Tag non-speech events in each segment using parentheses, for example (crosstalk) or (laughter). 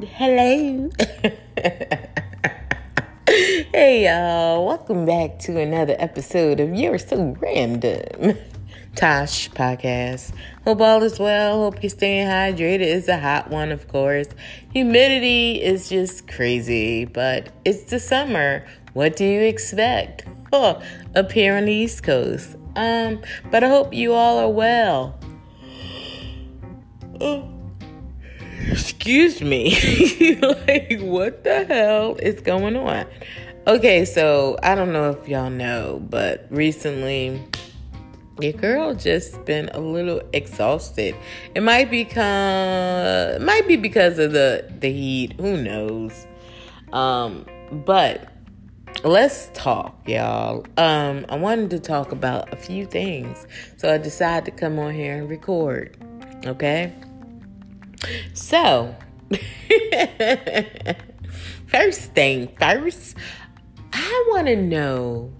Hello. hey, y'all. Welcome back to another episode of You're So Random. Tosh podcast. Hope all is well. Hope you're staying hydrated. It's a hot one, of course. Humidity is just crazy, but it's the summer. What do you expect? Oh, up here on the East Coast. Um, but I hope you all are well. Oh, excuse me. (laughs) like, what the hell is going on? Okay, so I don't know if y'all know, but recently your girl just been a little exhausted. It might become might be because of the the heat. Who knows? Um, but let's talk, y'all. Um, I wanted to talk about a few things, so I decided to come on here and record. Okay. So, (laughs) first thing first, I want to know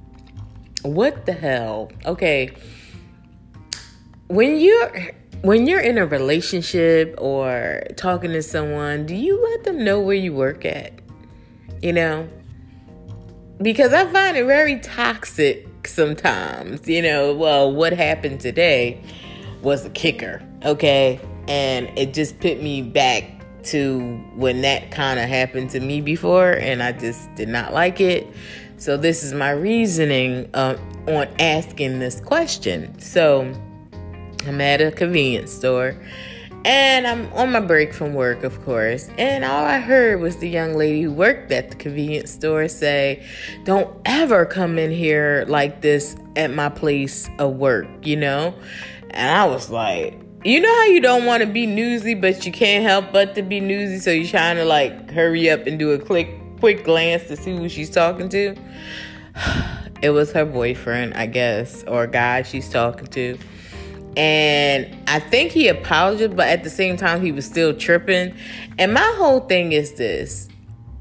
what the hell. Okay when you're when you're in a relationship or talking to someone, do you let them know where you work at? You know? Because I find it very toxic sometimes. You know, well, what happened today was a kicker, okay? And it just put me back to when that kind of happened to me before, and I just did not like it. So, this is my reasoning uh, on asking this question. So, I'm at a convenience store and I'm on my break from work, of course. And all I heard was the young lady who worked at the convenience store say, Don't ever come in here like this at my place of work, you know? And I was like, you know how you don't want to be newsy, but you can't help but to be newsy, so you're trying to like hurry up and do a quick quick glance to see who she's talking to. (sighs) It was her boyfriend, I guess, or guy she's talking to. And I think he apologized, but at the same time, he was still tripping. And my whole thing is this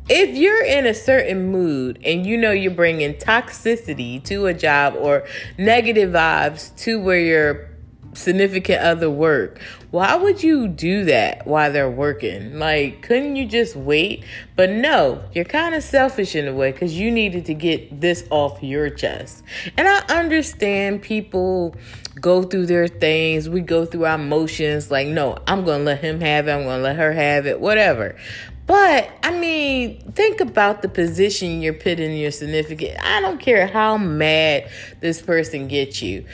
if you're in a certain mood and you know you're bringing toxicity to a job or negative vibes to where your significant other work, why would you do that while they're working? Like, couldn't you just wait? But no, you're kind of selfish in a way because you needed to get this off your chest. And I understand people go through their things, we go through our emotions. Like, no, I'm going to let him have it, I'm going to let her have it, whatever. But I mean, think about the position you're putting your significant. I don't care how mad this person gets you.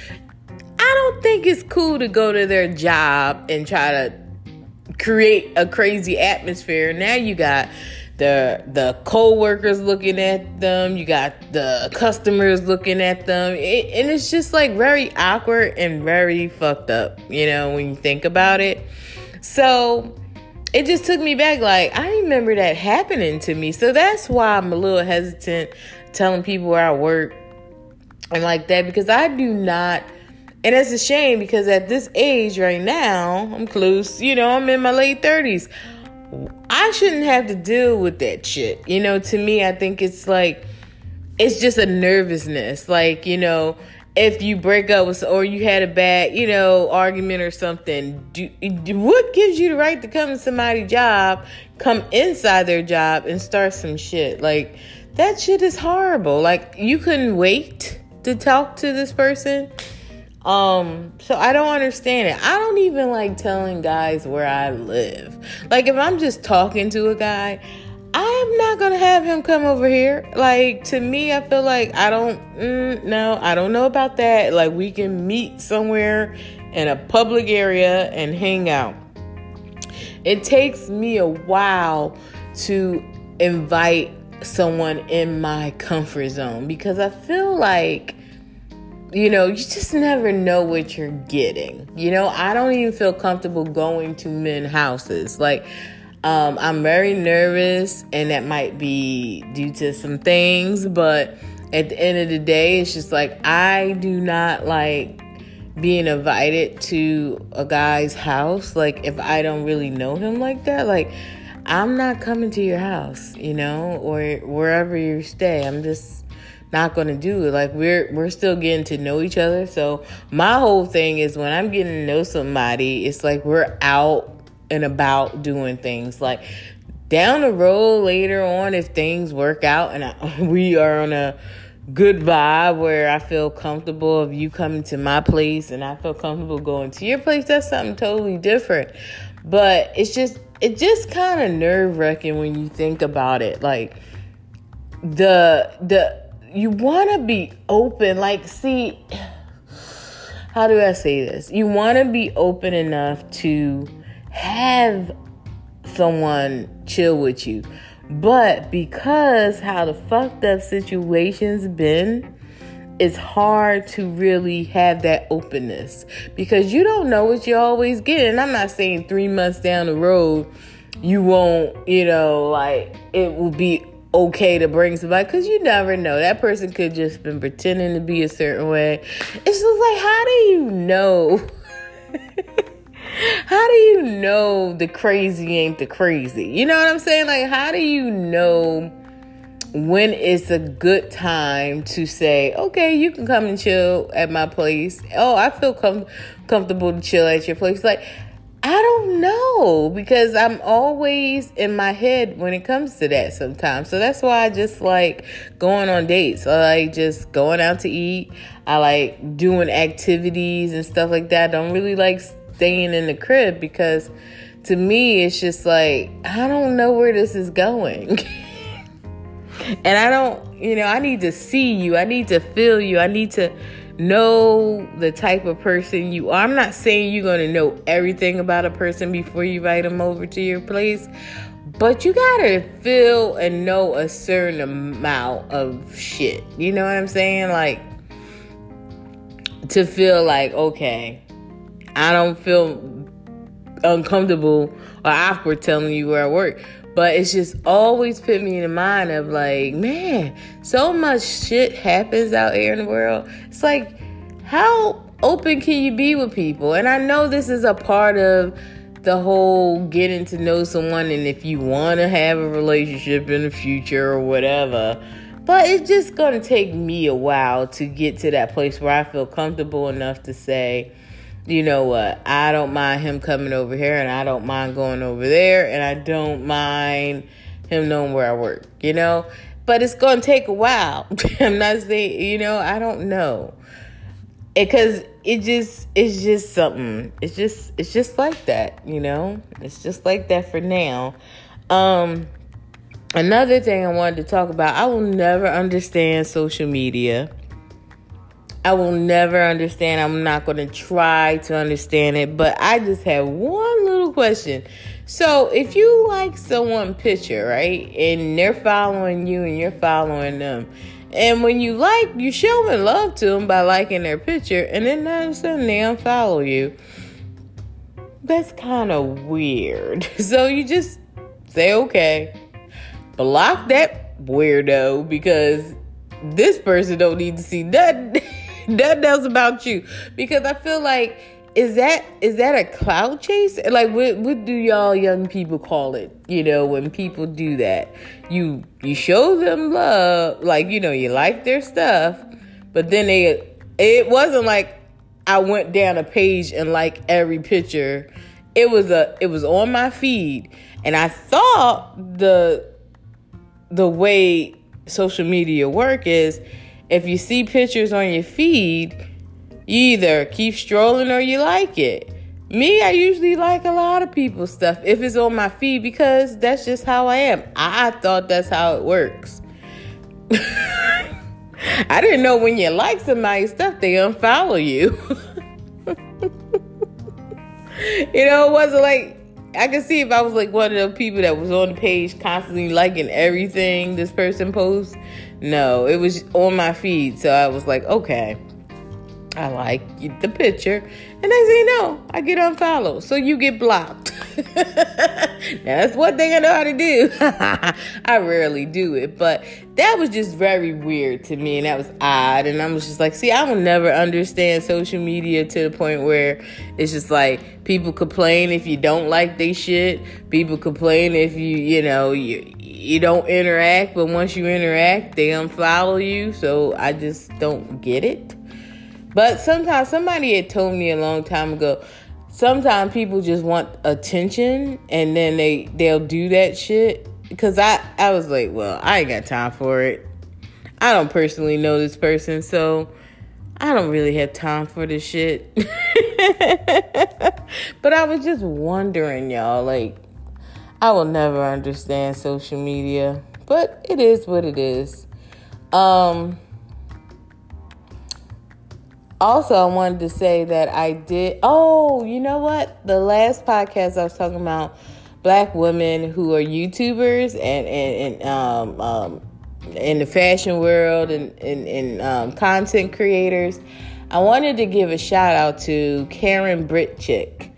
I don't think it's cool to go to their job and try to create a crazy atmosphere. Now you got the the co-workers looking at them. You got the customers looking at them. It, and it's just like very awkward and very fucked up you know when you think about it. So it just took me back like i remember that happening to me. So that's why i'm a little hesitant telling people where i work and like that because i do not and it's a shame because at this age right now, I'm close, you know, I'm in my late 30s. I shouldn't have to deal with that shit. You know, to me, I think it's like, it's just a nervousness. Like, you know, if you break up with, or you had a bad, you know, argument or something, do, what gives you the right to come to somebody's job, come inside their job and start some shit? Like, that shit is horrible. Like, you couldn't wait to talk to this person um, so I don't understand it. I don't even like telling guys where I live. Like if I'm just talking to a guy, I'm not gonna have him come over here. Like to me, I feel like I don't. Mm, no, I don't know about that. Like we can meet somewhere in a public area and hang out. It takes me a while to invite someone in my comfort zone because I feel like you know, you just never know what you're getting. You know, I don't even feel comfortable going to men houses. Like, um, I'm very nervous, and that might be due to some things, but at the end of the day, it's just like I do not like being invited to a guy's house. Like, if I don't really know him like that, like, I'm not coming to your house, you know, or wherever you stay. I'm just not going to do it. Like we're we're still getting to know each other. So my whole thing is when I'm getting to know somebody, it's like we're out and about doing things. Like down the road later on, if things work out and I, (laughs) we are on a good vibe where I feel comfortable of you coming to my place and I feel comfortable going to your place, that's something totally different. But it's just it just kind of nerve wracking when you think about it. Like the the you want to be open. Like see, how do I say this? You want to be open enough to have someone chill with you. But because how the fucked up situation's been, it's hard to really have that openness because you don't know what you're always getting. I'm not saying three months down the road, you won't, you know, like it will be okay to bring somebody because you never know. That person could just been pretending to be a certain way. It's just like, how do you know? (laughs) how do you know the crazy ain't the crazy? You know what I'm saying? Like, how do you know when it's a good time to say, okay, you can come and chill at my place? Oh, I feel com- comfortable to chill at your place. Like, I don't know because I'm always in my head when it comes to that sometimes. So that's why I just like going on dates. I like just going out to eat. I like doing activities and stuff like that. I don't really like staying in the crib because to me it's just like I don't know where this is going. (laughs) and I don't, you know, I need to see you. I need to feel you. I need to know the type of person you are. I'm not saying you're going to know everything about a person before you invite them over to your place, but you got to feel and know a certain amount of shit. You know what I'm saying? Like, to feel like, okay, I don't feel uncomfortable or awkward telling you where I work. But it's just always put me in the mind of like, man, so much shit happens out here in the world. It's like, how open can you be with people? And I know this is a part of the whole getting to know someone and if you want to have a relationship in the future or whatever. But it's just going to take me a while to get to that place where I feel comfortable enough to say, you know what, I don't mind him coming over here and I don't mind going over there and I don't mind him knowing where I work, you know? But it's going to take a while. (laughs) I'm not saying, you know, I don't know. Because it just it's just something. It's just it's just like that, you know? It's just like that for now. Um another thing I wanted to talk about, I will never understand social media I will never understand. I'm not going to try to understand it, but I just have one little question. So, if you like someone picture, right, and they're following you and you're following them, and when you like, you showing love to them by liking their picture, and then all of a sudden they unfollow you. That's kind of weird. (laughs) So you just say, okay, block that weirdo because this person don't need to see nothing. (laughs) (laughs) that else about you because I feel like is that is that a clout chase? Like what what do y'all young people call it? You know, when people do that. You you show them love, like you know, you like their stuff, but then they it wasn't like I went down a page and like every picture. It was a it was on my feed and I thought the the way social media work is if you see pictures on your feed, you either keep strolling or you like it. Me, I usually like a lot of people's stuff if it's on my feed because that's just how I am. I thought that's how it works. (laughs) I didn't know when you like somebody's stuff, they unfollow you. (laughs) you know, it wasn't like I could see if I was like one of the people that was on the page constantly liking everything this person posts. No, it was on my feed. So I was like, okay, I like the picture. And they say no, I get unfollowed. So you get blocked. (laughs) That's one thing I know how to do. (laughs) I rarely do it, but that was just very weird to me and that was odd. And I was just like, see, I will never understand social media to the point where it's just like people complain if you don't like they shit. People complain if you, you know, you you don't interact, but once you interact, they unfollow you. So I just don't get it. But sometimes somebody had told me a long time ago, sometimes people just want attention and then they they'll do that shit because I I was like, well, I ain't got time for it. I don't personally know this person, so I don't really have time for this shit. (laughs) but I was just wondering, y'all, like I will never understand social media, but it is what it is. Um also, I wanted to say that I did. Oh, you know what? The last podcast I was talking about black women who are YouTubers and and, and um, um, in the fashion world and and, and um, content creators. I wanted to give a shout out to Karen Britchick.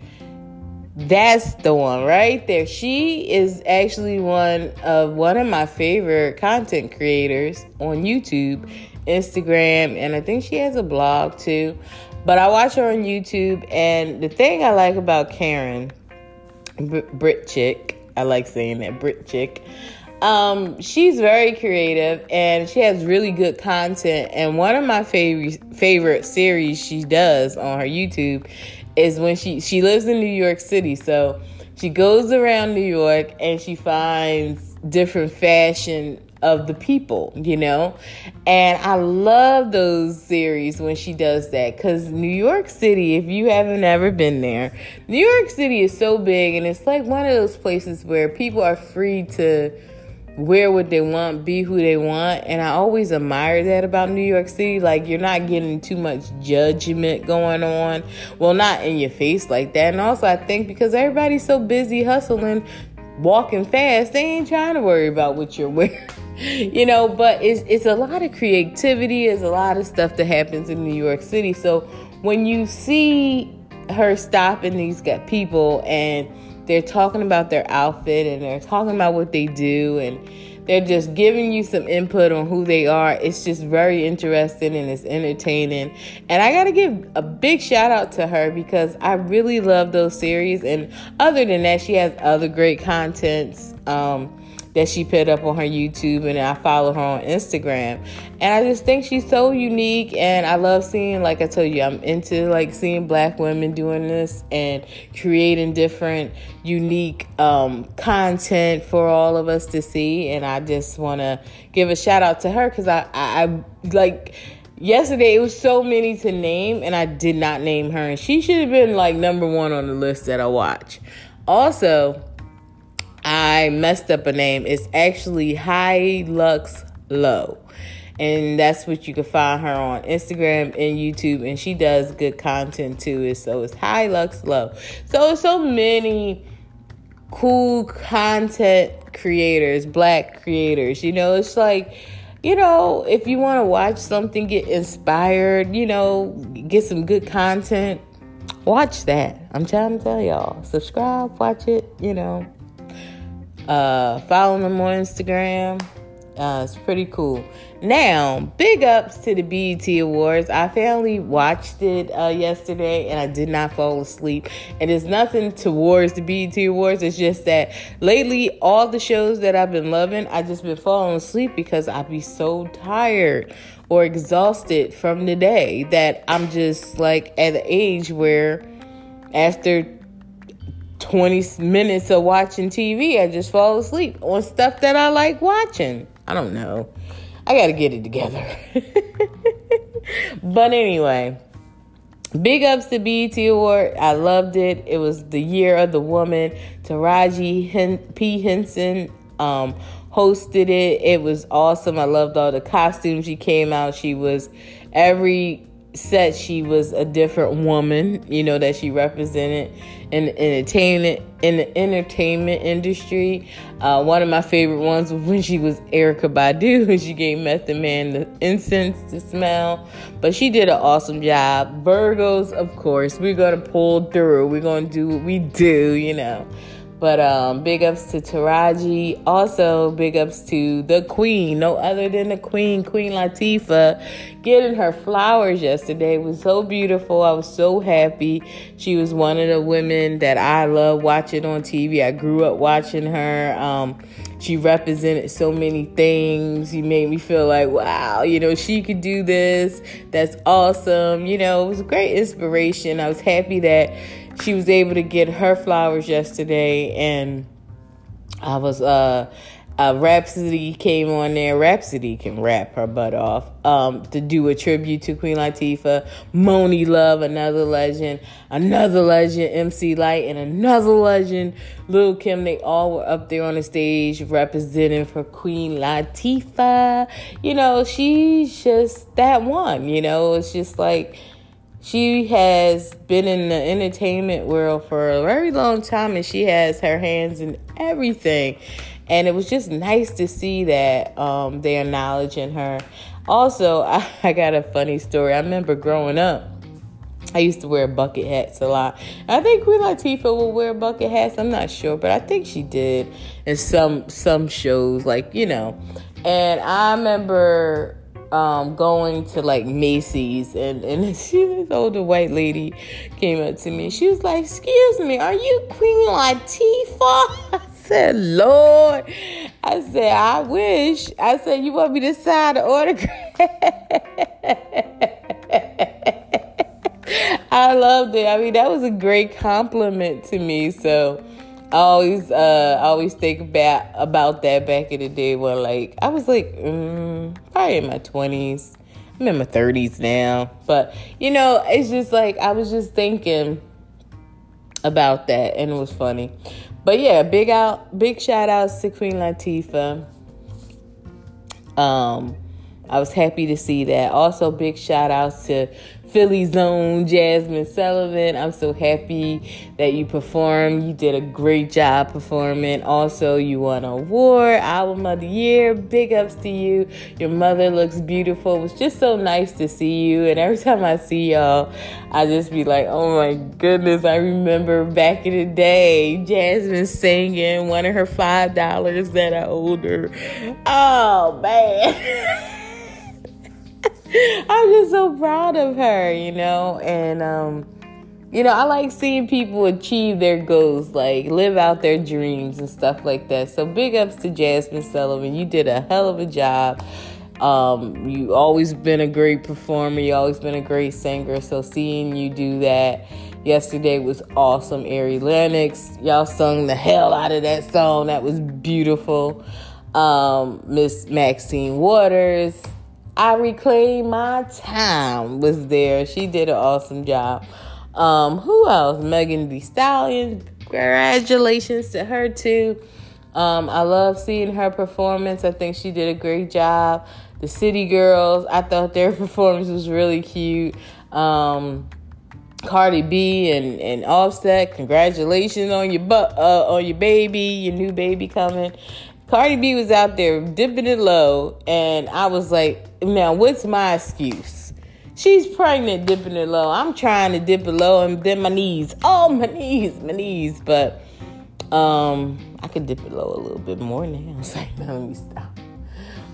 That's the one right there. She is actually one of one of my favorite content creators on YouTube Instagram, and I think she has a blog too. But I watch her on YouTube, and the thing I like about Karen, Brit Chick, I like saying that Brit Chick. Um, she's very creative and she has really good content. And one of my favorite favorite series she does on her YouTube is when she she lives in New York City, so she goes around New York and she finds different fashion of the people, you know? And I love those series when she does that because New York City, if you haven't ever been there, New York City is so big and it's like one of those places where people are free to wear what they want, be who they want. And I always admire that about New York City. Like, you're not getting too much judgment going on. Well, not in your face like that. And also, I think because everybody's so busy hustling, walking fast, they ain't trying to worry about what you're (laughs) wearing. you know, but it's it's a lot of creativity, it's a lot of stuff that happens in New York City. So when you see her stopping these people and they're talking about their outfit and they're talking about what they do and they're just giving you some input on who they are. It's just very interesting and it's entertaining. And I got to give a big shout out to her because I really love those series. And other than that, she has other great contents. Um, that she put up on her YouTube and I follow her on Instagram. And I just think she's so unique and I love seeing like I told you I'm into like seeing black women doing this and creating different unique um, content for all of us to see and I just want to give a shout out to her cuz I, I I like yesterday it was so many to name and I did not name her and she should have been like number 1 on the list that I watch. Also, I messed up a name. It's actually High Lux Low. And that's what you can find her on Instagram and YouTube. And she does good content too. So it's High Lux Low. So so many cool content creators, black creators. You know, it's like, you know, if you want to watch something, get inspired, you know, get some good content, watch that. I'm trying to tell y'all. Subscribe, watch it, you know. Uh, follow them on Instagram. Uh, it's pretty cool. Now, big ups to the BET Awards. I finally watched it uh, yesterday and I did not fall asleep. And it's nothing towards the BET Awards. It's just that lately, all the shows that I've been loving, I just been falling asleep because I'd be so tired or exhausted from the day that I'm just like at the age where after 20 minutes of watching TV, I just fall asleep on stuff that I like watching. I don't know. I got to get it together. (laughs) but anyway, big ups to BET Award. I loved it. It was the year of the woman. Taraji P. Henson um, hosted it. It was awesome. I loved all the costumes she came out. She was every said she was a different woman, you know, that she represented in the entertainment in the entertainment industry. Uh, one of my favorite ones was when she was Erykah Badu (laughs) and she gave Method Man the incense to smell. But she did an awesome job. Virgos, of course, we're gonna pull through. We're gonna do what we do, you know. But um, big ups to Taraji. Also, big ups to the Queen, no other than the Queen, Queen Latifah, getting her flowers yesterday. Was so beautiful. I was so happy. She was one of the women that I love watching on TV. I grew up watching her. Um, she represented so many things. She made me feel like, wow, you know, she could do this. That's awesome. You know, it was a great inspiration. I was happy that she was able to get her flowers yesterday, and I was uh uh, Rapsody came on there. Rapsody can rap her butt off um, to do a tribute to Queen Latifah. Monie Love, another legend, another legend, MC Lyte, and another legend, Lil Kim. They all were up there on the stage representing for Queen Latifah. You know, she's just that one. You know, it's just like she has been in the entertainment world for a very long time and she has her hands in everything and it was just nice to see that um, they acknowledging her. Also, (laughs) I, I got a funny story. I remember growing up. I used to wear bucket hats a lot. I think Queen Latifah would wear bucket hats. I'm not sure, but I think she did in some some shows, like you know. And I remember um, going to like Macy's, and and (laughs) this older white lady came up to me. She was like, "Excuse me, are you Queen Latifah?" (laughs) I said, Lord. I said, I wish. I said, you want me to sign the autograph? (laughs) I loved it. I mean, that was a great compliment to me. So I always, uh, I always think about about that back in the day when, like, I was like, mm, probably in my twenties. I'm in my thirties now, but you know, it's just like I was just thinking about that, and it was funny. But yeah, big out, big shout outs to Queen Latifah. Um, I was happy to see that. Also, big shout outs to Philly Zone, Jazmine Sullivan. I'm so happy that you performed. You did a great job performing. Also, you won an award, Album of the Year. Big ups to you. Your mother looks beautiful. It was just so nice to see you. And every (laughs) time I see y'all, I just be like, oh my goodness, I remember back in the day, Jazmine singing one of her $5 that I owed her. Oh, man. (laughs) (laughs) I'm just so proud of her, you know, and um, you know, I like seeing people achieve their goals, like live out their dreams and stuff like that. So big ups to Jazmine Sullivan. You did a hell of a job. Um, you always been a great performer. You always been a great singer. So seeing you do that yesterday was awesome. Ari Lennox, y'all sung the hell out of that song. That was beautiful. Um, Miss Maxine Waters, I reclaim my time was there. She did an awesome job. Um, who else? Megan Thee Stallion. Congratulations to her too. Um, I love seeing her performance. I think she did a great job. The City Girls, I thought their (laughs) performance was really cute. Um, Cardi B and, and Offset, congratulations on your bu- uh, on your baby, your new baby coming. Cardi B was out there dipping it low, and I was like, now what's my excuse? She's pregnant, dipping it low. I'm trying to dip it low, and then my knees. Oh, my knees, my knees. But um, I could dip it low a little bit more now. (laughs) It's like, now let me stop.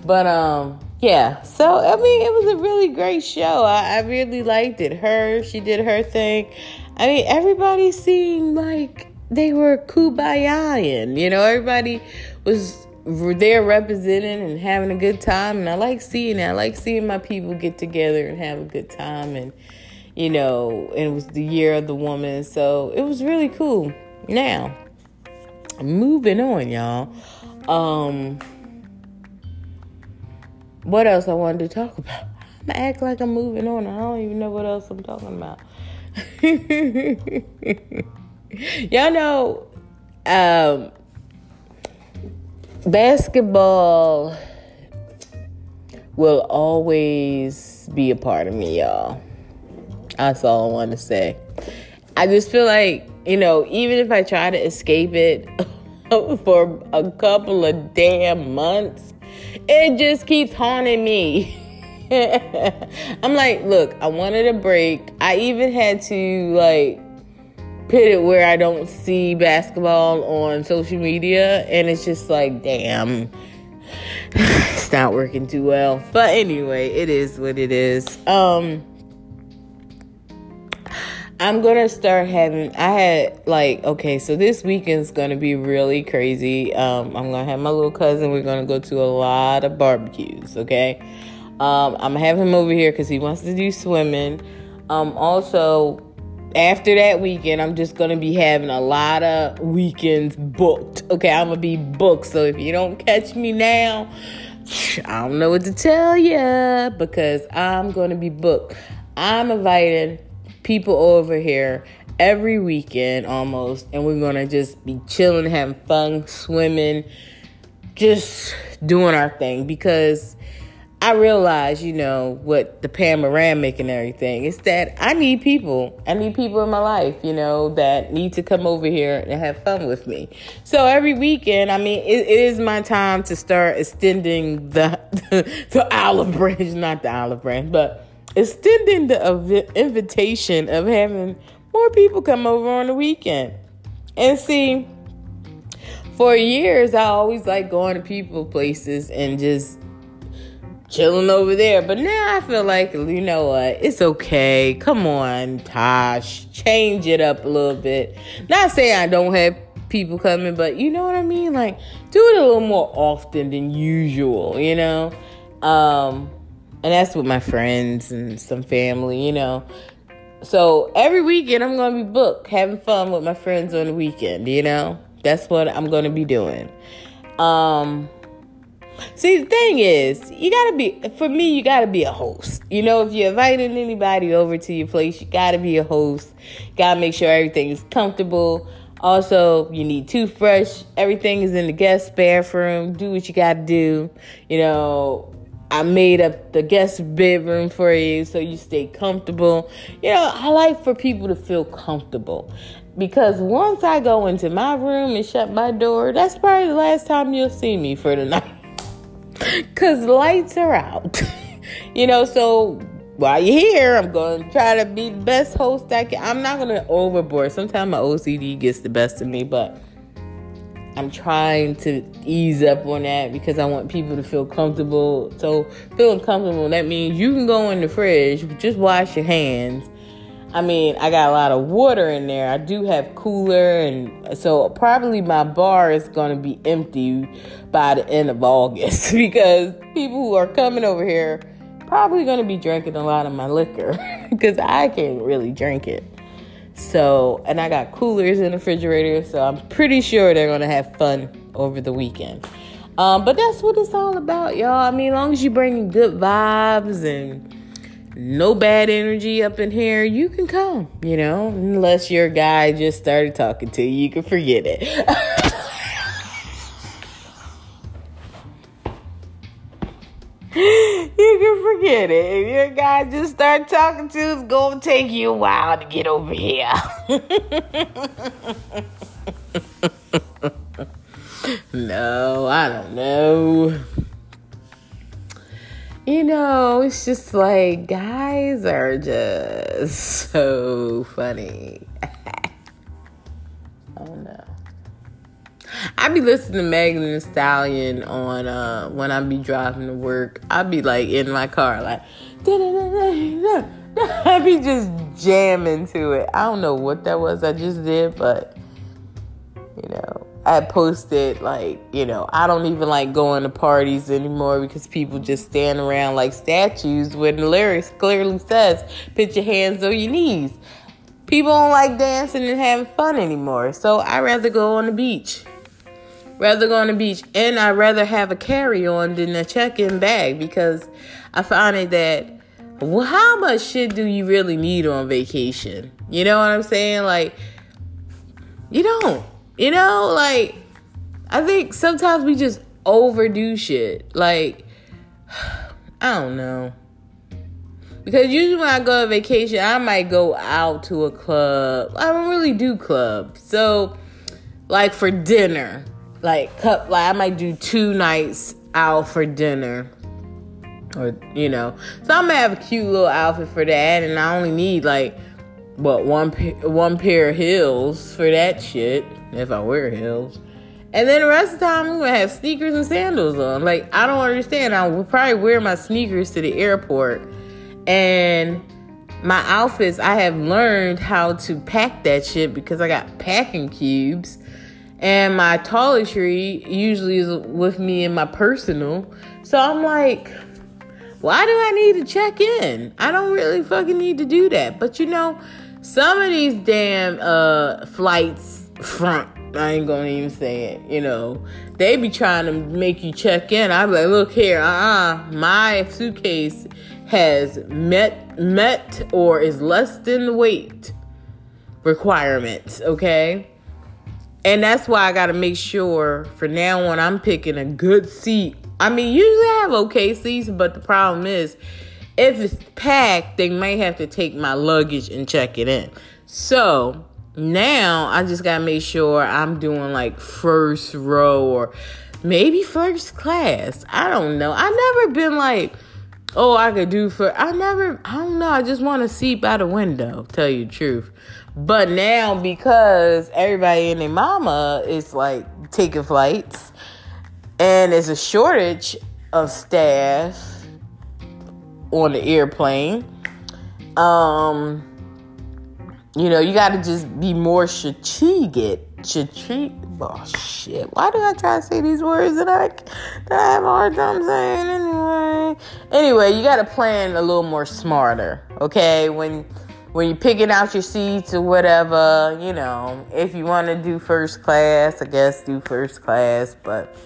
But um, yeah. So I mean, it was a really great show. I, I really liked it. Her, she did her thing. I mean, everybody seemed like they were kumbaya, you know, everybody was they're representing and having a good time and I like seeing it. I like seeing my people get together and have a good time and you know, and it was the year of the woman. So it was really cool. Now, moving on, y'all. Um what else I wanted to talk about? I'm gonna act like I'm moving on. I don't even know what else I'm talking about. (laughs) y'all know um basketball will always be a part of me, y'all. That's all I want to say. I just feel like, you know, even if I try to escape it (laughs) for a couple of damn months, it just keeps haunting me. (laughs) I'm like, look, I wanted a break. I even had to, like, pitted where I don't see basketball on social media, and it's just like, damn, (sighs) it's not working too well. But anyway, it is what it is. Um, I'm gonna start having. I had like okay, so this weekend's gonna be really crazy. Um, I'm gonna have my little cousin. We're gonna go to a lot of barbecues. Okay, um, I'm gonna have him over here because he wants to do swimming. Um, also after that weekend, I'm just gonna be having a lot of weekends booked. Okay, I'm gonna be booked. So if you don't catch me now, I don't know what to tell you because I'm gonna be booked. I'm inviting people over here every weekend almost, and we're gonna just be chilling, having fun, swimming, just doing our thing because I realize, you know, what the panoramic and everything is that I need people. I need people in my life, you know, that need to come over here and have fun with me. So every weekend, I mean, it, it is my time to start extending the (laughs) the olive branch, not the olive branch, but extending the invitation of having more people come over on the weekend. And see, for years, I always like going to people places and just chilling over there. But now I feel like, you know what? It's okay. Come on, Tosh. Change it up a little bit. Not saying I don't have people coming, but you know what I mean? Like, do it a little more often than usual, you know? Um, and that's with my friends and some family, you know. So every weekend I'm gonna be booked, having fun with my friends on the weekend, you know? That's what I'm gonna be doing. Um See, the thing is, you gotta be, for me, you gotta be a host. You know, if you're inviting anybody over to your place, you gotta be a host. Gotta make sure everything is comfortable. Also, you need toothbrush. Everything is in the guest bathroom. Do what you gotta do. You know, I made up the guest bedroom for you so you stay comfortable. You know, I like for people to feel comfortable because once I go into my room and shut my door, that's probably the last time you'll see me for the (laughs) night. Cause lights are out. (laughs) you know, so while you're here, I'm gonna try to be the best host I can. I'm not gonna overboard. Sometimes my OCD gets the best of me, but I'm trying to ease up on that because I want people to feel comfortable. So feeling comfortable, that means you can go in the fridge, just wash your hands I mean, I got a lot of water in there. I do have cooler, and so probably my bar is going to be empty by the end of August (laughs) because people who are coming over here probably going to be drinking a lot of my liquor (laughs) because I can't really drink it. So, and I got coolers in the refrigerator, so I'm pretty sure they're going to have fun over the weekend. Um, but that's what it's all about, y'all. I mean, as long as you bring good vibes and no bad energy up in here, you can come, you know, unless your guy just started talking to you, you can forget it. (laughs) you can forget it. If your guy just start talking to you, it's gonna take you a while to get over here. (laughs) no, I don't know you know, it's just like guys are just (laughs) so funny. (laughs) oh no. I be listening to Megan Thee Stallion on uh when I be driving to work. I be like in my car like (laughs) I be just jamming to it. I don't know what that was I just did, but you know, I posted like, you know, I don't even like going to parties anymore because people just stand around like statues when the lyrics clearly says, put your hands on your knees. People don't like dancing and having fun anymore. So I rather go on the beach. Rather go on the beach. And i rather have a carry-on than a check-in bag because I find it that well, how much shit do you really need on vacation? You know what I'm saying? Like, you don't. You know, like I think sometimes we just overdo shit. Like (sighs) I don't know. Because usually when I go on vacation, I might go out to a club. I don't really do clubs. So like for dinner, like cup like I might do two nights out for dinner. Or you know. So I'm gonna have a cute little outfit for that and I only need like what one one pair of heels for that shit if I wear heels. And then the rest of the time, I'm gonna have sneakers and sandals on. Like, I don't understand. I will probably wear my sneakers to the airport. And my outfits, I have learned how to pack that shit because I got packing cubes. And my toiletry usually is with me in my personal. So I'm like, why do I need to check in? I don't really fucking need to do that. But you know, some of these damn uh flights front I ain't gonna even say it, you know. They be trying to make you check in. I be like, look here, uh-uh. My suitcase has met met or is less than the weight requirements, okay? And that's why I gotta make sure for now on I'm picking a good seat. I mean, usually I have okay seats, but the problem is if it's packed, they may have to take my luggage and check it in. So now I just gotta make sure I'm doing like first row or maybe first class. I don't know. I never been like, oh, I could do for. I never. I don't know. I just want to see by the window. Tell you the truth. But now because everybody and their mama is like taking flights, and there's a shortage of staff on the airplane. Um, you know, you got to just be more strategic. Strategic. Oh shit! Why do I try to say these words that I that I have a hard time saying anyway? Anyway, you got to plan a little more smarter. Okay, when when you're picking out your seats or whatever, you know, if you want to do first class, I guess do first class, but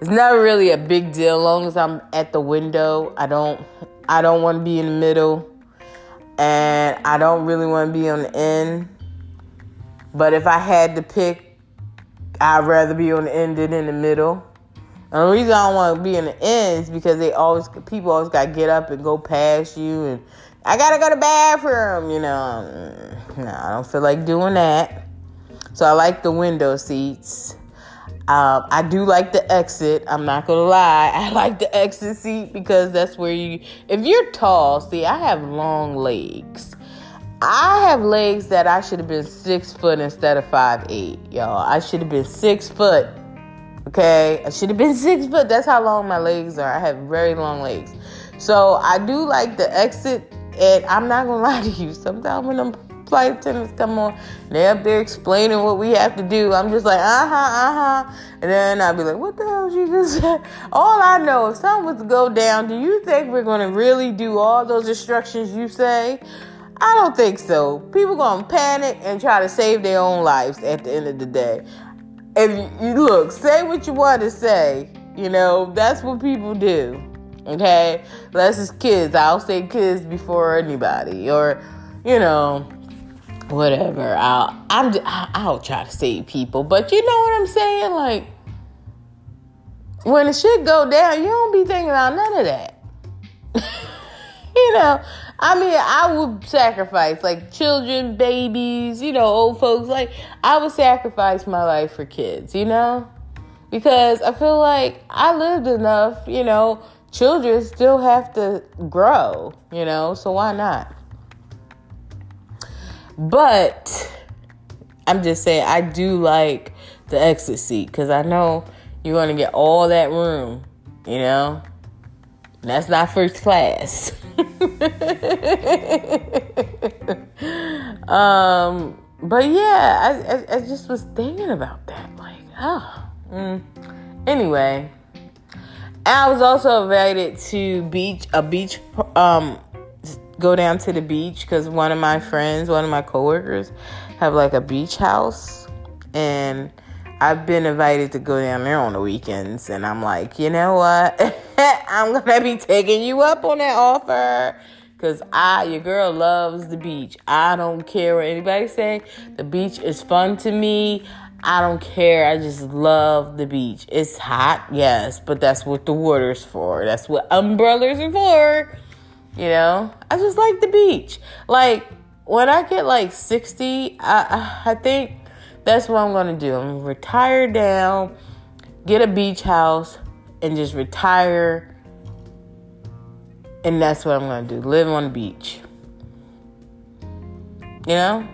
it's never really a big deal as long as I'm at the window. I don't I don't want to be in the middle and I don't really want to be on the end. But if I had to pick, I'd rather be on the end than in the middle. And the reason I don't want to be in the end is because they always people always got to get up and go past you, and I gotta go to bathroom. You know, mm, no, I don't feel like doing that. So I like the window seats. Um, I do like the exit. I'm not gonna lie. (laughs) I like the exit seat because that's where you. If you're tall, see, I have long legs. I have legs that I should have been six foot instead of five eight, y'all. I should have been six foot. Okay, I should have been (laughs) six foot. That's how long my legs are. I have very long legs. So I do like the exit, and I'm not gonna (laughs) lie to you. Sometimes when I'm flight attendants come on. They're up there explaining what we have to do. I'm just like, uh huh, uh huh. And then I'll be like, what the hell you just say? All I know, if something was to go down, do you think we're going to really do all those instructions you say? I don't think so. People going to panic and try to save their own lives at the end of the day. If you look, say what you want to say, you know, that's what people do. Okay? Unless it's kids. I'll say kids before anybody. Or, you know, whatever. I'll I'm I'll try to save people, but you know what I'm saying? Like when the shit go down, you don't be thinking about none of that. (laughs) you know, I mean, I would sacrifice like children, babies, you know, old folks. Like I would sacrifice my life for kids, you know, because I feel like I lived enough. You know, children still have to grow. You know, so why not? But I'm just saying, I do like the exit seat because I know you're going to get all that room, you know? That's not first class. (laughs) um, but yeah, I, I, I, just was thinking about that. Like, oh. Mm. Anyway, I was also invited to beach a beach um go down to the beach because one of my friends, one of my coworkers, have like a beach house, and I've been invited to go down there on the weekends, and I'm like, you know what? (laughs) I'm gonna be taking you up on that offer. Cause I, your girl loves the beach. I don't care what anybody say. The beach is fun to me. I don't care. I just love the beach. It's hot, yes, but that's what the water's for. That's what umbrellas are for. You know, I just like the beach. Like when I get like 60, I I think that's what I'm gonna do. I'm gonna retire down, get a beach house, and just retire. And that's what I'm gonna do. Live on the beach. You know?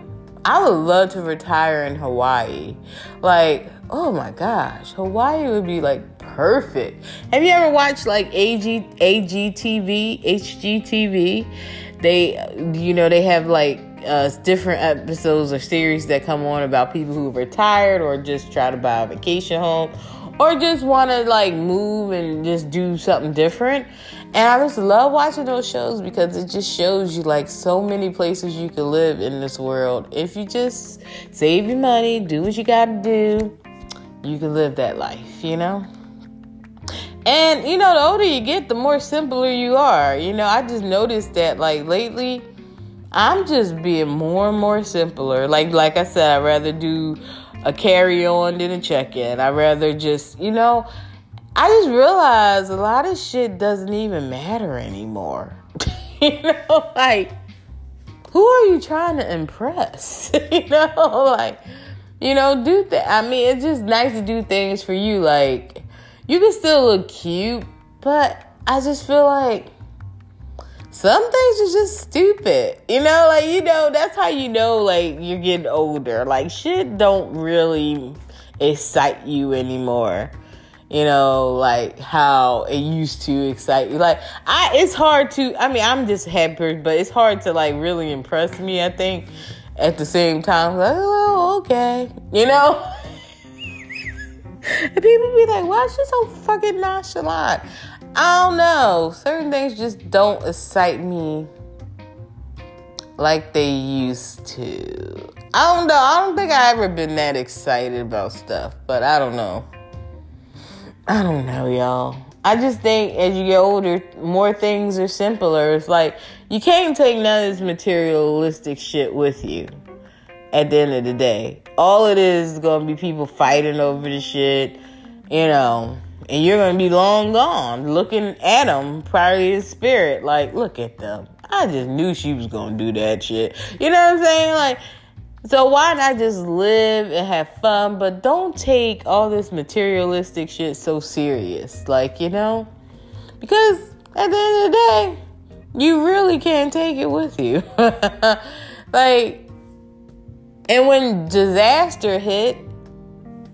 I would love to retire in Hawaii. Like, oh my gosh, Hawaii would be like perfect. Have you ever watched like AG AGTV, HGTV? They, you know, they have like uh, different episodes or series that come on about people who retired or just try to buy a vacation home or just want to like move and just do something different. And I just love watching those shows because it just shows you like so many places you can live in this world. If you just save your money, do what you got to do, you can live that life, you know? And you know, the older you get, the more simpler you are. You know, I just noticed that like lately, I'm just being more and more simpler. Like like I said, I'd rather do a carry on than a check in. I'd rather just, you know, I just realized a lot of shit doesn't even matter anymore. (laughs) you know, like who are you trying to impress? (laughs) you know, like you know, do that. I mean, it's just nice to do things for you. Like you can still look cute, but I just feel like some things are just stupid. You know, like you know, that's how you know like you're getting older. Like shit don't really excite you anymore. You know, like how it used to excite you. Like I it's hard to I mean, I'm just happy, but it's hard to like really impress me, I think. At the same time, like, oh, okay. You know? (laughs) And people be like, why is she so fucking nonchalant? I don't know. Certain things just don't excite me like they used to. I don't know. I don't think I ever been that excited about stuff, but I don't know. I don't know, y'all. I just think as you get older, more things are simpler. It's like you can't take none of this materialistic shit with you at the end of the day. All it is is gonna be people fighting over the shit, you know, and you're gonna be long gone looking at them, probably in spirit, like, look at them. I just knew she was gonna do that shit. You know what I'm saying? Like, so why not just live and have fun, but don't take all this materialistic shit so serious, like, you know? Because at the end of the day, you really can't take it with you. (laughs) like, and when disaster hit,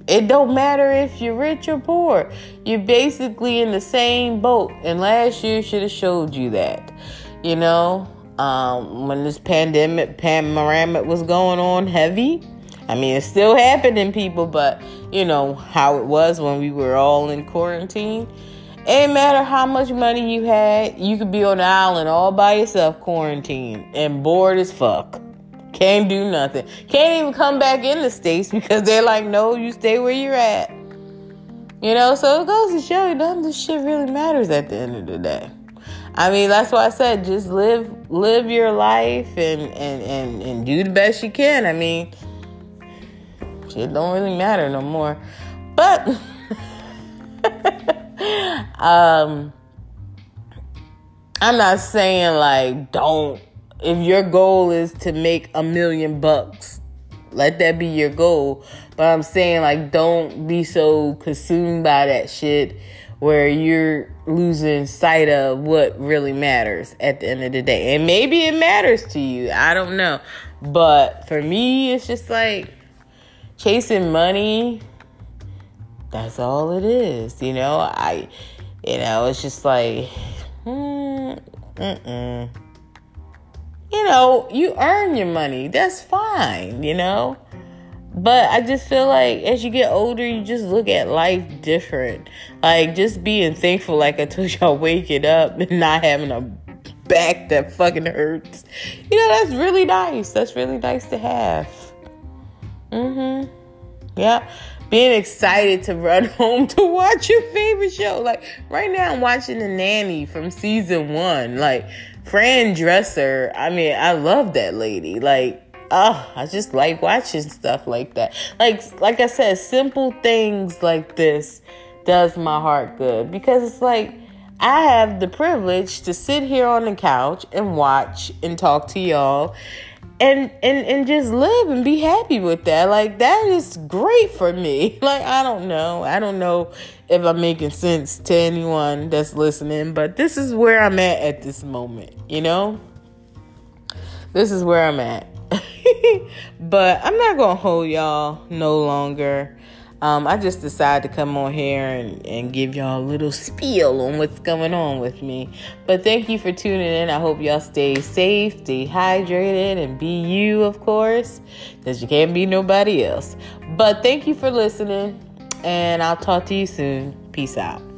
it don't matter if you're rich or poor. You're basically in the same boat. And last year should have showed you that. You know, um, when this pandemic panoramic was going on heavy. I mean, it's still happening, people, but you know how it was when we were all in quarantine. It matter how much money you had, you could be on the island all by yourself, quarantined, and bored as fuck. Can't do nothing. Can't even come back in the States because they're like, no, you stay where you're at. You know, so it goes to show you none of this shit really matters at the end of the day. I mean, that's why I said just live live your life and and and, and do the best you can. I mean, shit don't really matter no more. But (laughs) um I'm not saying like don't if your goal is to make a million bucks, let that be your goal. But I'm saying, like, don't be so consumed by that shit where you're losing sight of what really matters at the end of the day. And maybe it matters to you. I don't know. But for me, it's just like chasing money. That's all it is. You know, I, you know, it's just like, mm, mm-mm you know, you earn your money. That's fine, you know? But I just feel like as you get older, you just look at life different. Like just being thankful, like I told (laughs) y'all, waking up and not having a back that fucking hurts. You know, that's really nice. That's really nice to have. Mm-hmm. Yeah. Being excited to run (laughs) home to watch your favorite show. Like right now I'm watching The Nanny from season one. Like Fran Drescher, I mean, I love that lady. Like, oh, I just like watching stuff like that. Like, like I said, simple things like this does my heart good because it's like I have the privilege to sit here on the couch and watch and talk to y'all and and and just live and be happy with that. Like that is great for me. (laughs) Like I don't know. I don't know if I'm making sense to anyone that's listening, but this is where I'm at at this moment, you know? This is where I'm at. (laughs) but I'm not to hold y'all no longer. Um, I just decided to come on here and, and give y'all a little spiel on what's going on with me. But thank you for tuning in. I hope y'all stay safe, stay hydrated, and be you, of course, because you can't be nobody else. But thank you for listening. and I'll talk to you soon. Peace out.